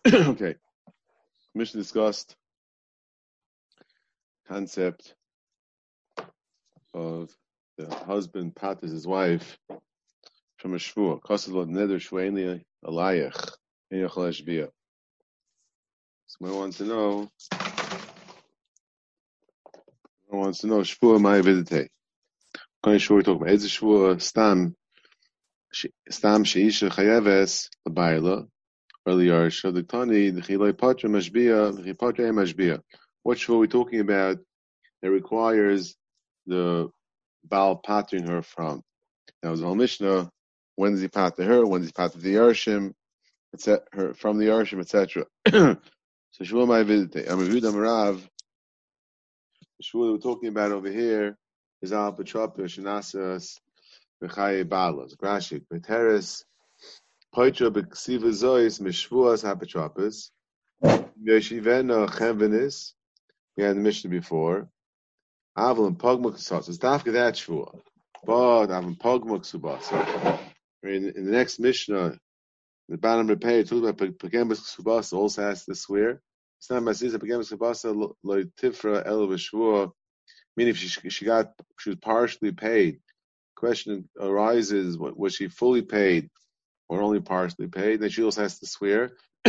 okay. Mishnah discussed concept of the husband patters his wife from a shvur. Kosalot neder shveini alayach So I want to know. I wants to know shvur my vidite. Kind of shvur we talk about. It's a shvur stam stam sheisha chayeves labayla earlier. What shvur are we talking about? That requires the Baal patting her from. That was the whole Mishnah. When does he pat to her? When does he pat to the Yarshim? Etc. From the Yarshim, etc. so Shmuel my visit. I'm a reviewed Rav. The that we're talking about over here is Al Petropa Shanasas Bechaye Balas. Grashik Beteris Poitra Beksiva Zois Mishvuas HaPetropas Yeshivena Chevenis. We had the Mishnah before. Pogma Ksas. It's Dafka that Shvua. But Avil Pogma Ksubasa. In, the next Mishnah, the bottom of the page, talks about Pagemus Ksubasa also has to swear. It's not Masisa Pagemus Ksubasa Lo Tifra El Vishvua. Meaning if she, she got, she was partially paid. Question arises, was she fully paid or only partially paid? Then she also has to swear.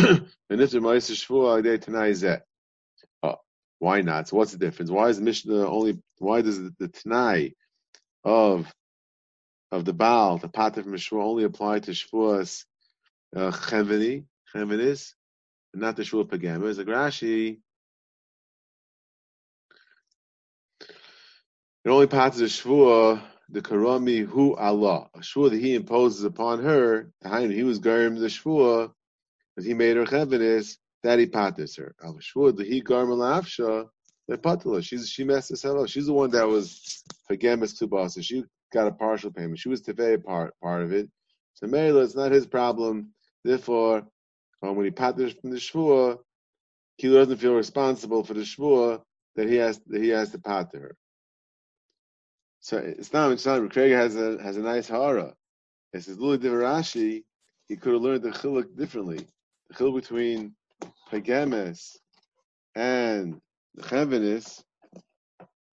That. Why not? So what's the difference? Why is the Mishnah only? Why does the, the Tanai of of the Baal, the Pater from Shvua, only apply to Shvuas uh, Chevenis, and not the Shvua Pagamas? The Rashi, it only passes a Shvua the Karami Hu Allah, a Shvua that he imposes upon her. He was Garim the Shvua, because he made her Chevenis, that he patis her. Al the he garim garmalafsha lepatala. She's she messed herself up. She's the one that was forgemis ksubasa. She got a partial payment. She was tefei part part of it. So Merila, it's not his problem. Therefore, um, when he patis from the shvua, he doesn't feel responsible for the shvua that he has that he has to pater her. So it's not it's not Craig has a has a nice hara. It says Lula Rashi, he could have learned the chiluk differently. The chiluk between Pagemes and the Chevenis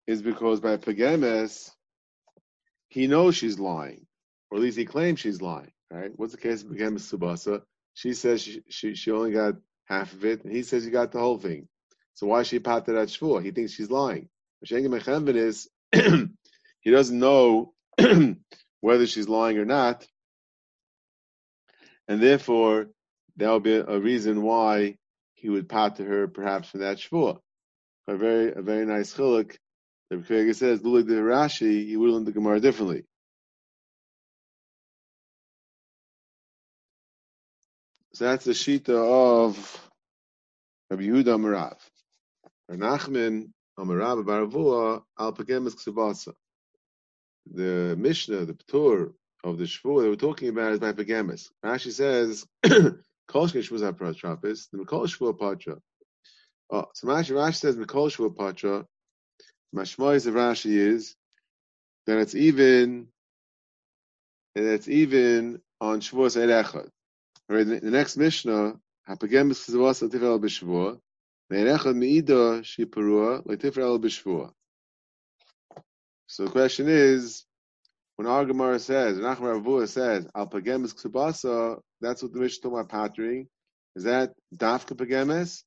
is because by Pagemes, he knows she's lying, or at least he claims she's lying. Right? What's the case of Pagemes Subasa? She says she, she, she only got half of it, and he says he got the whole thing. So why is she pater at shvur? He thinks she's lying. he doesn't know whether she's lying or not, and therefore that would be a reason why he would to her perhaps for that shvua. A very a very nice chiluk. The Rebbe says, look the Rashi, he would learn the Gemara differently. So that's the shita of Rabbi Yehuda Amarav. Nachman Amarav Baravua al Pagemes Ksubasa. The Mishnah, the Ptur of the Shvua that we're talking about is by Pagemes. Rashi says Kol Shvua Zapratropis, the Mikol Shvua Patra. Oh, so Rashi, Rashi says Mikol Shvua Patra. Mashmois of Rashi is that it's even, and it's even on Shavuos Erechad. Right, the, the next Mishnah, Hapagem B'Chizavos L'Tifel B'Shavua, Me'erechad Me'ida Shiparua L'Tifel B'Shavua. So the question is, when our Gemara says, when Achmar Avua says, Al Pagemes Ksubasa, that's what the Mishnah talking about. Is that Dafka Pagemes?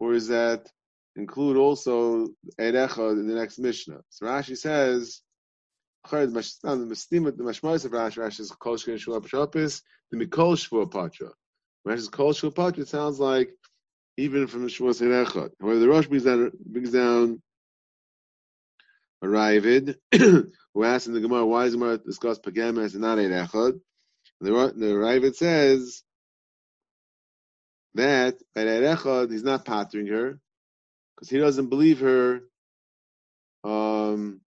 Or is that include also Erecha in the next Mishnah? So Rashi says, the Mashmois of Rashi, Rashi is Kol Shkin Shua Pashopis, the Mikol Shua Patra. Rashi is Kol Shua Patra, it sounds like even from the Shua Erecha. However, the Rosh brings down, brings down Raavad, who asks in the Gemara, why does the Gemara discuss Pagemes and not Eirechad? The, the Raavad says that by Eirechad, he's not pattering her, because he doesn't believe her um,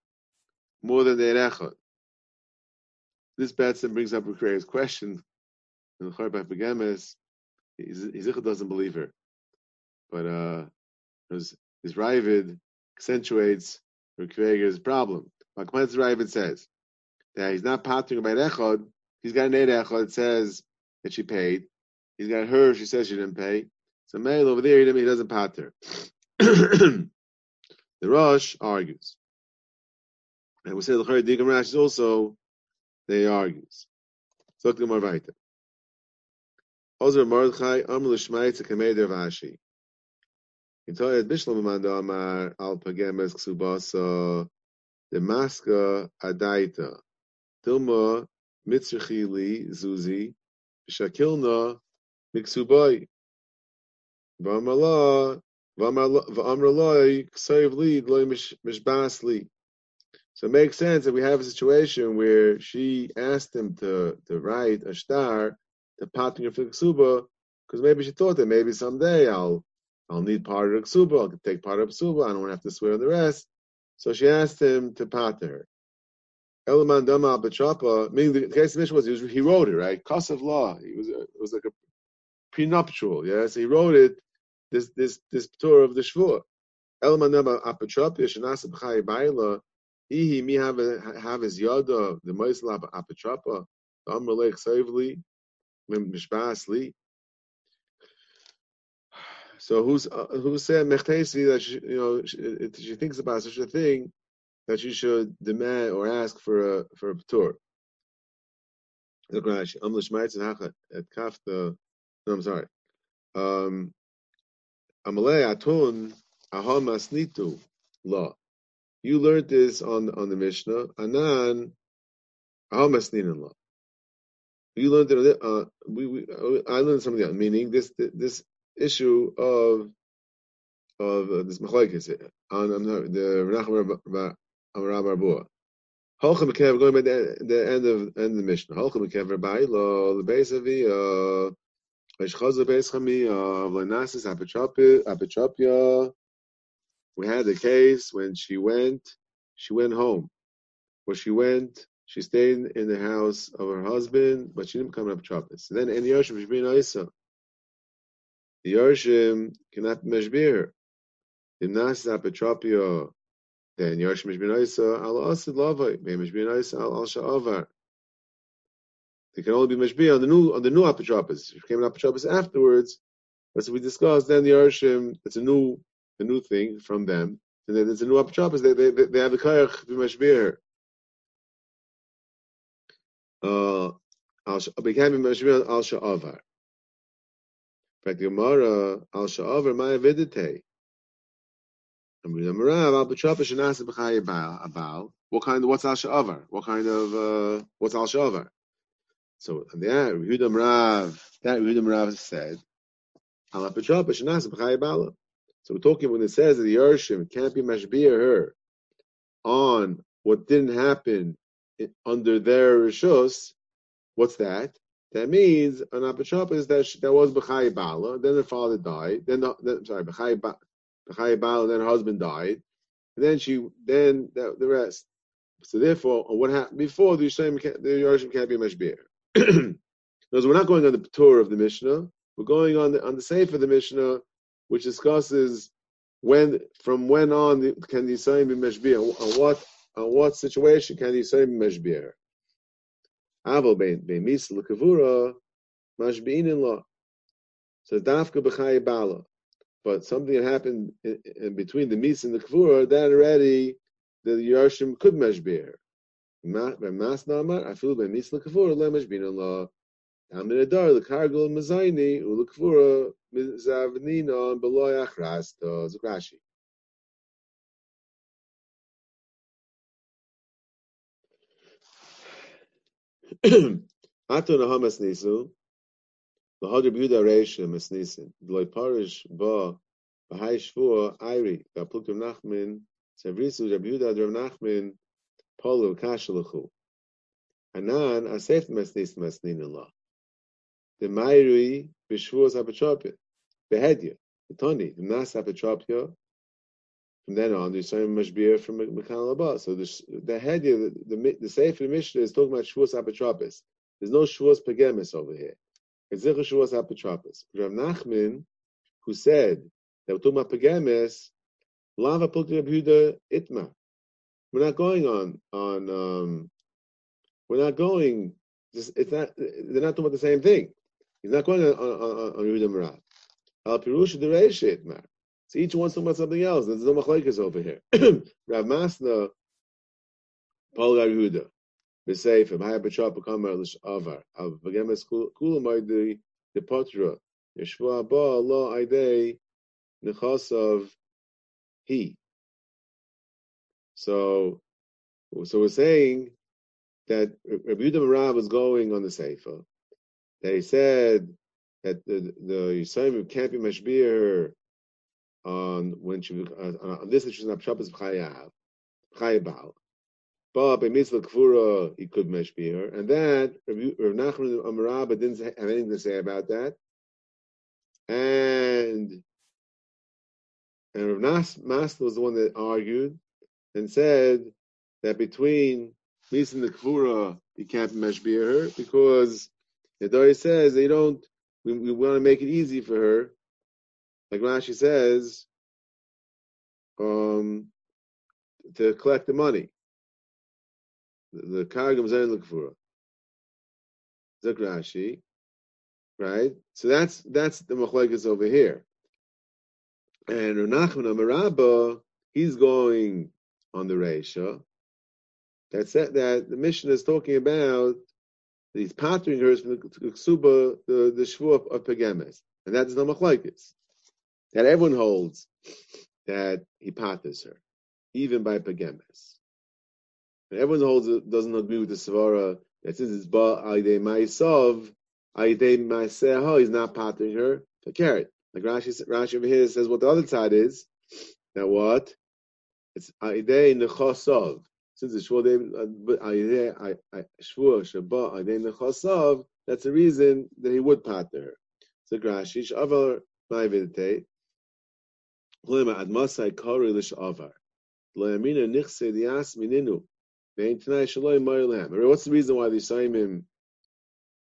more than the Eirechad. This Batson brings up a curious question. In the Chor by Pagemes, Ezekiel doesn't believe her. But uh, his, his Raavad accentuates Rukveger's problem. Makmetz Raavad says that he's not patting about Echad, he's got an Eid Echad that says that she paid. He's got her, she says she didn't pay. So male over there, he doesn't pater. the Rosh argues. And we say the Chayr Digam Rash is also, they argues. So Gemara weiter. Ozer Mordechai, Amr L'Shmaitz, Kamei Der Vashi. Intoyed Bishlam Amanda Amar, Al Pagemes Ksubasa, Demaska Adaita, Dilma Mitzrachili Zuzi, Shakilna Miksubai, Vamala, Vamraloi, Ksav Lead, Loy Mishbas Lead. So it makes sense that we have a situation where she asked him to, to write a star to pattern your ksuba, because maybe she thought that maybe someday I'll I'll need part of ksuba, I'll take part of ksuba, I don't want to have to swear on the rest. So she asked him to pattern her. Elaman Dama Bachapa, meaning the case of was, he was he wrote it, right? Cost of law. He was uh, it was like a prenuptial, yes. He wrote it, this this this tour of the Shvur. Elaman Dama Apachapa, Shanasa B'chai Baila, Ihi mi have have his yada, the Moisla Apachapa, the Amralek Savli, Mishbasli. So who's uh, who said Mechtesi that she, you know she, she thinks about such a thing that she should demand or ask for a for a tour. Look Rashi. Am l'shmaitz and at kaf the. No, I'm sorry. Um, Amalei atun aham asnitu law. You learned this on on the Mishnah. Anan aham asnin law. You learned it. Uh, we, we I learned something else. Meaning this this issue of of uh, this machlekes on I'm the Renachim Amar. Holchem going by the, the end of end of the Mishnah. Holchem Lo the base of the Veshchaza base Chami of Lenasis Apetropia. We had the case when she went, she went home. Where she went, she stayed in the house of her husband, but she didn't become an apotropis. And then in the Yoshim, she being Isa. The Yoshim cannot meshbir her. The Nasis Apetropia then Yosh Mishbinaisa al Asid Lavai, May Mishbinaisa al Al Sha'avar. They can only be Mishbi on the new on the new Apotropos. If it became an Apotropos afterwards, as we discussed, then the Yarshim, it's a new a new thing from them. And then it's a new Apotropos, they, they, they have the Kayach to be Mashbir. Uh, became Mashbir al Sha'avar. Fact, the Gemara al Sha'avar Maya Vidite. What kind of what's al sha'avar? What kind of uh, what's al sha'avar? So the Yehudim Rav, that Yehudim Rav said, al So we're talking when it says that the Yershim can't be mashbir her on what didn't happen under their rishus. What's that? That means an apotropos that that was b'chai bala. Then her father died. Then the, sorry b'chai the Baal, and then her husband died. And then she, then the, the rest. So therefore, uh, what happened before the Yisraelim, the Yerushalayim can't be Mashbir. Because we're not going on the tour of the Mishnah. We're going on the on the Sefer of the Mishnah, which discusses when from when on the, can the Yisraelim be Mashbir. On what on what situation can the Yisraelim be Mashbir? Aval bein bein mis lekavura mashbiin in law. So dafka b'chay bala. But something that happened in, in between the Mis and the Kvura, that already the Yarshim could meshbir. Mas namar, I feel by Mis Lekavura, le meshbir Allah. Amir Adar, the Kargul Mazaini, Ulakvura, Mizavnina, Beloy Achras, to Zukrashi. Atun Hamas Nisu, the Hadr Buda Reisha Mesnisin, Loy Parish Ba, Bahai Shvua, Iri, Bapluk Rav Nachman, Savrisu Rav Yehuda Rav Nachman, Polu. Anan. The Mairi the Tani, the Nas Apotropia. From then on, there's some mashbir from Mekhan Labah. So the the Hedya, the the, the Sefer Mishnah is talking about Shvuas Apotropis. There's no Shvuas Pagemis over here. It's Zichur was Apotropos. Rav Nachman, who said that we're talking about Pagamis, Lava Pulti Yehuda Itma. We're not going on on. Um, we're not going. It's not. They're not talking about the same thing. He's not going on on, on, on Yehuda Marav. Al Pirusha the Reisha Itmar. So each one's talking about something else. There's no machlekes over here. Rav Masna, Paul Garuda, B'Sefer, Maya B'Chap B'Kamer L'Shavar, Al V'Gemes Kulam Aydei, the Potra, Yeshua Ba Allah Aydei, Nechasav, He. So, so we're saying that Rabbi Yudah Rav was going on the Sefer, he said that the the Yisraelim can't be mashbir on when she uh, on this issue is Shabbos Chayav but by mitzvah kfura he could mashbir, and that Rav Nachman Amarabba didn't have anything to say about that, and and Rav Mas was the one that argued and said that between Misa and the Kfura, you can't mashbir her because the Dari says they don't. We, we want to make it easy for her, like Rashi says, um, to collect the money. The kargam zayin l'kfura. Zek Rashi, right? So that's that's the machlekes over here. And Renachman Amarabba, he's going on the Reisha. That, that the Mishnah is talking about he's pattering her from the ksuba, the the of, Pegemes, and that's the machlekes. That everyone holds that he patters her, even by Pegemes. And everyone holds doesn't agree with the svara that since it's ba aydei ma'isov, aydei ma'seha, he's not pattering her to carry it. Like Rashi, Rashi over here says what the other side is. That what? It's aydei nechosov since the Shvur Shvur Shabbat Aden Nechasav, that's the reason that he would pater her. So Grashi Shavar Ma'avidate What's the reason why the Saimim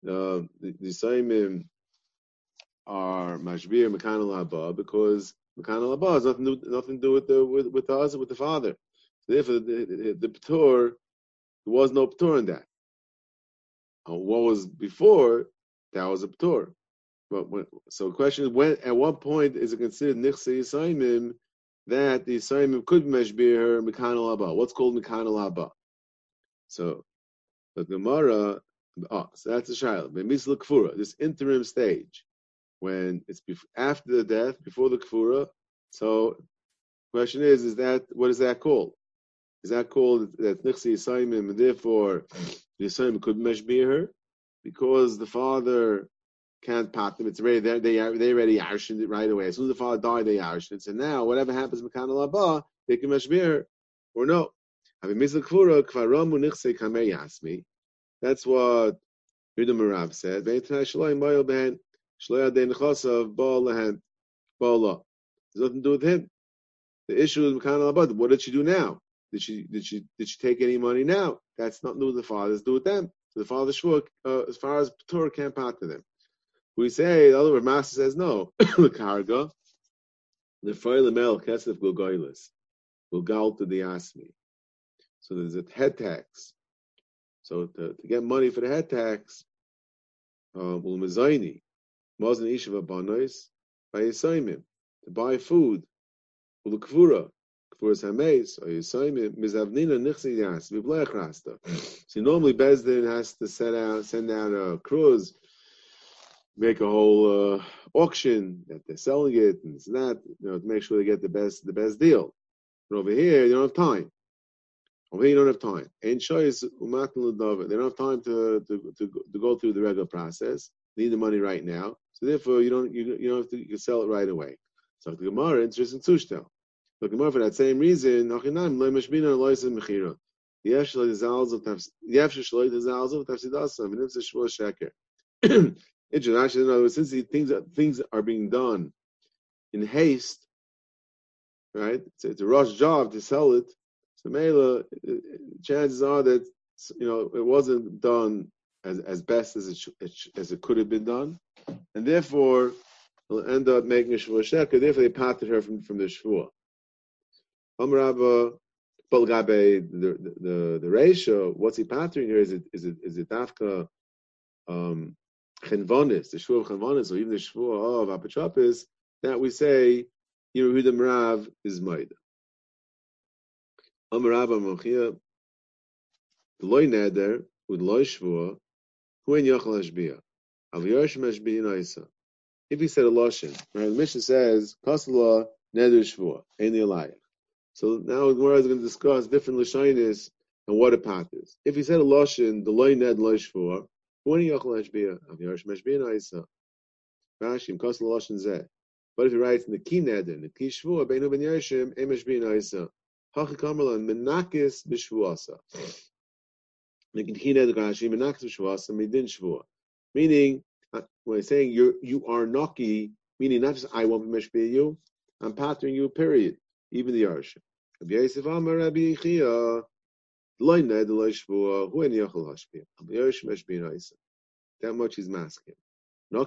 uh, the, the are Mashbir Mekanal Haba? Because Mekanal Haba has nothing to, nothing to do with the with, with the husband, with the father. Therefore, the, the, the Ptur, there was no Ptur in that. Uh, what was before, that was a Ptur. But when, so the question is, when at what point is it considered Nichse Yisayimim that the Yisayimim could meshbir her Mekanal Abba? What's called Mekanal Abba? So the Gemara, oh, so that's the Shiloh. Misla Kfura, this interim stage, when it's bef- after the death, before the Kfura. So question is, is that what is that called? Is that called that Nichsi Yisayimim, and therefore the Yisayim could meshbir her? Because the father can't pat them. It's already they they they already yarshin it right away. As soon as the father died, they yarshin it. So now whatever happens Mekan Abba, they can meshbir or no. That's what Yudah Marav said. There's nothing to do with him. The issue is Mekan Abba. What did she do now? Did she did she did she take any money now? That's not to the fathers. Do with them. So the father shvur, uh, as far as Torah can't part to them. We say the other word master says no. the karga, the foil mel kesef gulgoilis will gal to the asmi. So there's a head tax. So to, to get money for the head tax, um, will mezaini mazan ishav abanois by yisaimim to buy food. Will kfura Kfuras Hameis, or Yisoimim, Mizavnina Nichsi Yas, Vibleach Rasta. So normally Bezdin has to send out, send out a cruise, make a whole uh, auction that they're selling it and it's not, you know, to make sure they get the best, the best deal. But over here, you don't have time. Over here, you don't have time. And choice umatn They don't have time to, to, to, to go through the regular process. Need the money right now. So therefore, you don't you, you don't have to you can sell it right away. So the Gemara, interesting tushtel. The Gemara for that same reason. Interesting. In other words, since things things are being done in haste, right? It's, it's a rush job to sell it. So Mela, chances are that you know it wasn't done as as best as it as it could have been done, and therefore will end up making a shvur sheker. Therefore, they parted her from from the shvur. Amrabba Balgabe, the, the the the ratio, what's he pattering here? Is it is it is it dafka um chenvonis, the shvur of chenvonis, or even the shvur of apotropis, that we say Yehuda Rav is Maida. Amarav Amachia, the loy neder, with loy shvua, when yachal hashbia. Av yerush mashbia naisa. If he said a lashon, right? The Mishnah says kasala neder shvua, the aliyah. So now Gemara is going to discuss different lashonis and what a path is. If he said a lashon, the loy ned loy shvua, Rashi. But if he writes in the key neder, in the key shvua, beinu ben yershim, emish bin naisa. Hachikamerlan menakis b'shvuasa. Meaning, uh, when I'm saying you are naki, meaning not just I won't be you, I'm pattering you. Period. Even the Yarsh. Rabbi Yosef Amar Rabbi That much he's masking. So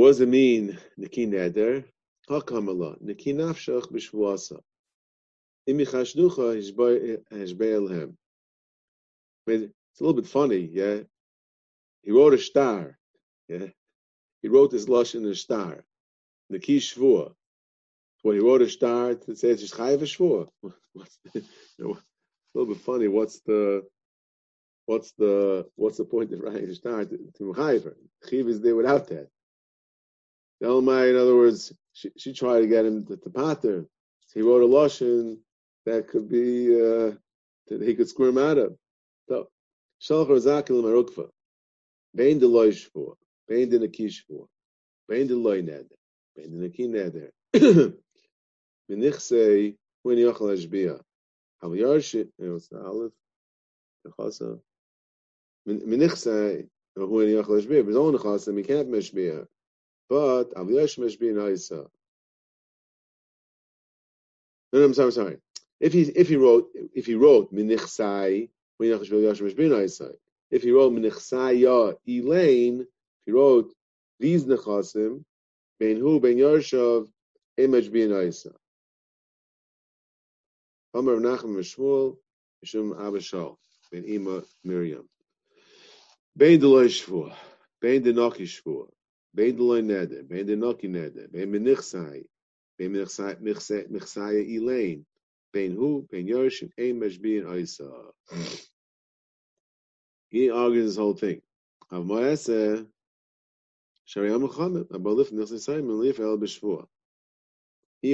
what does it mean, Niki Neder? Niki Nafshach B'Shvuasa. It's a little bit funny, yeah? He wrote a star, yeah? He wrote this lush in a star. Niki Shvua. When he wrote a star, it says Yishchayev Shvua. a little bit funny. What's the what's the what's the point of writing a star to, to Mechayev? Chiv is there without that. Elmai, in other words, she, she tried to get him to, to pater. He wrote a lashon that could be uh, that he could squirm out of. So, Shalach Razakil Marukva, Bein de loy shvur, Bein de neki shvur, Bein de loy neder, Bein de neki neder. Menichsei, when yochel hashbia. Hav yarshit, what's the aleph? The chasa. Menichsei, when yochel hashbia, but his own chasa, he can't meshbia. But Aviyash Meshbin Isa. No, no, I'm sorry, I'm sorry. If he if he wrote if he wrote Minichsai if he wrote Minichsaya Elaine, if he wrote these nechasim, ben hu ben Yarshav image bin Isa. Amar Nachum Mishmul Mishum Abishal ben Ima Miriam. Ben Deloy Shvua, Ben Denoki Shvua, Bein deloy neder, bein denoki neder, bein menichsai, bein menichsai elaine, bein hu, bein yosh, and ein mashbiin oisa. He argues this whole thing. Av He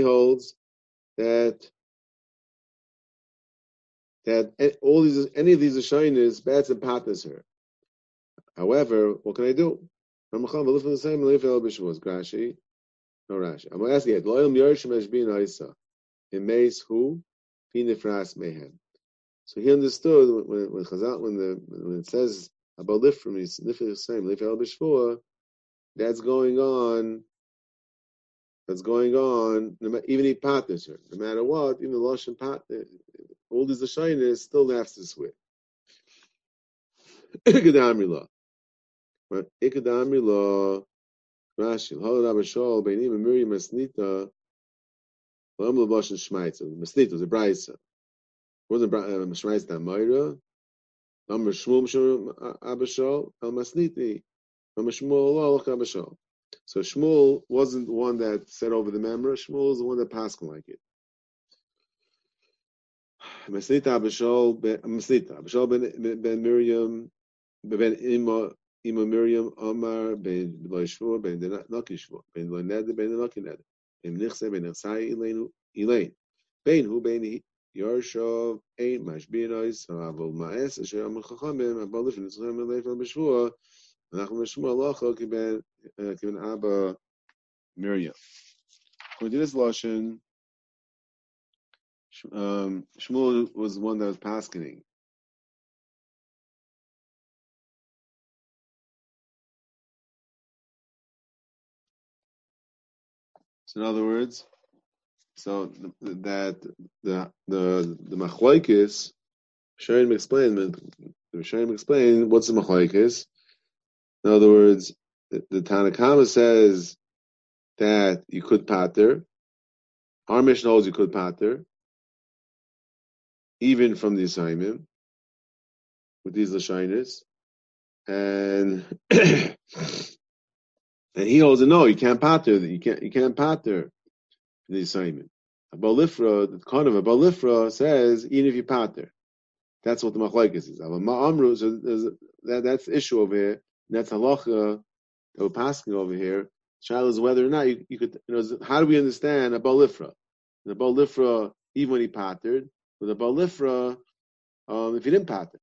holds that that all these any of these is bad and partners her. However, what can I do? Bishvos Grashi. No. I'm asking it. Loyal Yershim Eshbin Isa. Mace who? Pinifras Mehem. So he understood when when Chazal when the when it says about lift from his the same Leif El Bishvor, that's going on. That's going on. Even he partners. No matter what, even the Lashon partner, all these Lashonis still has to swear. Gedamri but Ikadami law, Rashi, Halad Abashol, Beinim and Miriam Masnita, Lam Labashan Shmaitza. Masnita was a Braisa. Wasn't Shmaitza? Amr Shmuel Mishum Abashol, Al Masniti. So Shmuel wasn't the one that said over the member. Shmuel was the one that passed like it. Masnita Abashol, Masnita Abashol ben Miriam, ben Ima Ima Miriam ben ben ben ben ben Nichse ben Nichsai ben Hu ben Ein Avol Maes Asher Nitzchem אנחנו נשמע הלכה כבן כבן אבא Miriam. According to this lashon, um, Shmuel was the one that was paskening. So in other words, so that the the the machlokes, Sharon explain the Sharon explain what's the machlokes. In other words, the, the Tanakama says that you could pater. Our Mishnah holds you could pater, even from the assignment. with these lashonis, and and he holds a no. You can't pater. You can't. You can't pater the assignment. Abalifra, the kind of Abalifra says even if you pater, that's what the machlekes is. Ma'amru, so that, that's the issue over here. That's halacha that we're passing over here. Child is whether or not you, you could. You know, how do we understand a balifra? The balifra, even when he patered, with a balifra, um, if he didn't pater.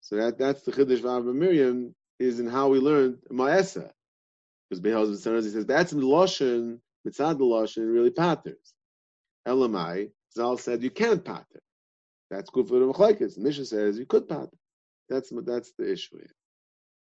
So that that's the chiddush of Miriam is in how we learned ma'esa. Because Behoz he says that's in the lashon mitzad the lashon really paters. Elamai Zal said you can't pater. That's good for the machlekes. Mishnah says you could pater. That's that's the issue here.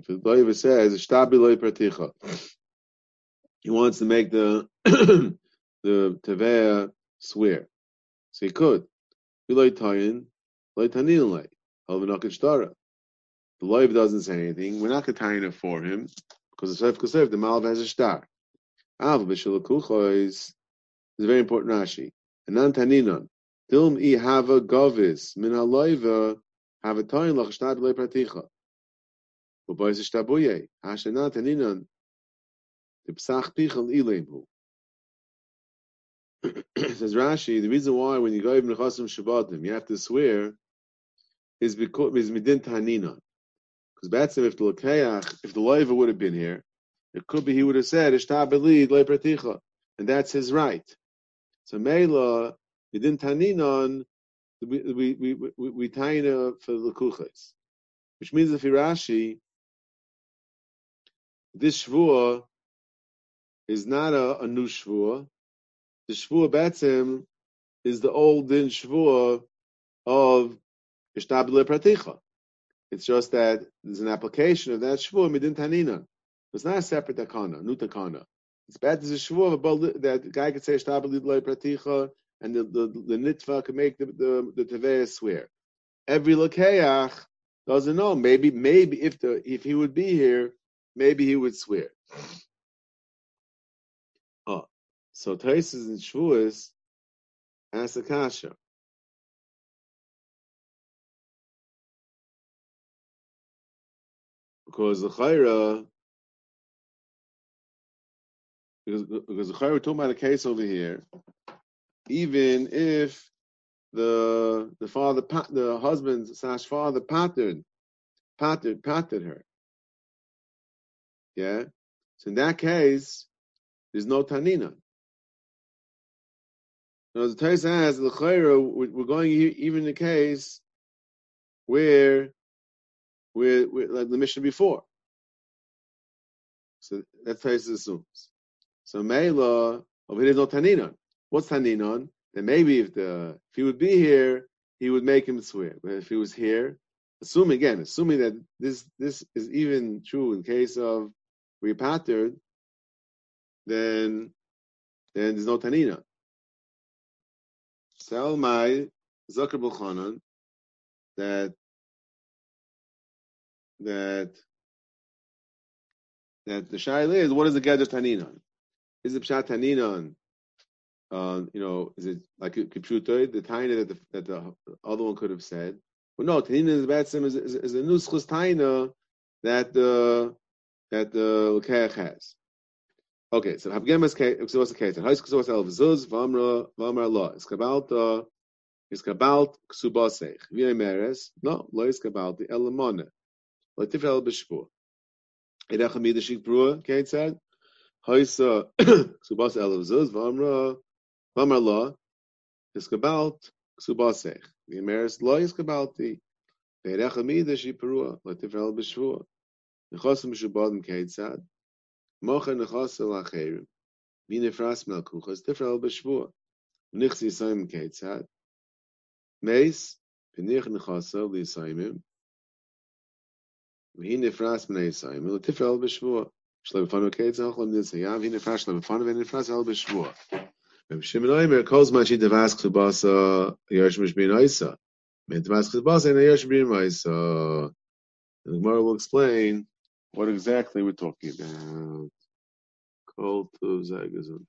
If the loive says, ishta loy praticha, he wants to make the the tevea swear. So he could. Loy tayin, loy tanin lay, halvanakin shtara. The loiv doesn't say anything. We're not going it for him because the Seif Kosev, the Malv has a star. Av b'shelakucha is a very important Rashi. Anan taninon dilm i hava govis min haloiva hava toin lach shtad le praticha. The. Says Rashi, the reason why when you go even chasim shabbatim you have to swear is because is midin taninon. Because Batsim, if the Lakeach, if the Loiva would have been here, it could be he would have said, Ishtabelid Lepraticha. And that's his right. So Mela, didn't taninon, we we we we, we taina for the kuches, which means if Rashi, this shvua is not a, a new shvua. The shvua batzim is the old din shvua of ishtabel praticha. It's just that there's an application of that shvur midin tanina. It's not a separate takana, new takana. It's bad as a shvur that guy could say shtabelid loy praticha, and the the, the nitva can make the the, the swear. Every lakeach doesn't know. Maybe maybe if the if he would be here, maybe he would swear. Oh, so Taisus and Shavuos ask the kasha. because the chayra because because the chayra talking about a case over here, even if the the father the husband slash father pattered pattered pattered her, yeah. So in that case, there's no tanina. Now the Torah says the chayra we're going even in the case where where, where like the Mishnah before. So that's how it assumes. So Mela over here is no Taninon. What's Taninon? Then maybe if the if he would be here, he would make him swear. But if he was here, assuming again, assuming that this this is even true in case of repattered, then then there's no Tanina. Tell my Zakar that that that the shaila is what is the gather taninon? Is it pshat taninon? Uh, you know, is it like kipshutoy, the taina that the, that the other one could have said? Well, no, taninon is batsim is, is, is a nuschus taina that the that the lekeach has. Okay, so habgemas so what's the case? High school el v'zuz v'amra v'amra lo. It's kabalt it's kabalt ksubasech. V'yemeres no lo is kabalt the elamona. Latifel b'shvua. Erecha Midashik Brua, Kate said. Haisa Ksubas Elavzuz, Vamra, Vamar La, Iskabalt, Ksubasech. The Ameris La Iskabalti. Erecha Midashik Brua, Latifel Bishvua. Nechosim shabadim keitzad. Mocha nechosim lacherim. Vinifras melkuchas tifral b'shvua. Nichsi yisayim keitzad. Meis, pinich nechasa liyisayimim. Vinifras b'nei yisayimim. Tifral b'shvua. Shlebefanu keitzad hachlam nisayam. Vinifras shlebefanu vinifras hal b'shvua. Reb Shimon Oimer calls Mashi Davask Chubasa Yarshmish Bin Isa. Min Davask Chubasa and Yarshmish Bin Isa. The Gemara will explain what exactly we're talking about. Cult of Zagazant.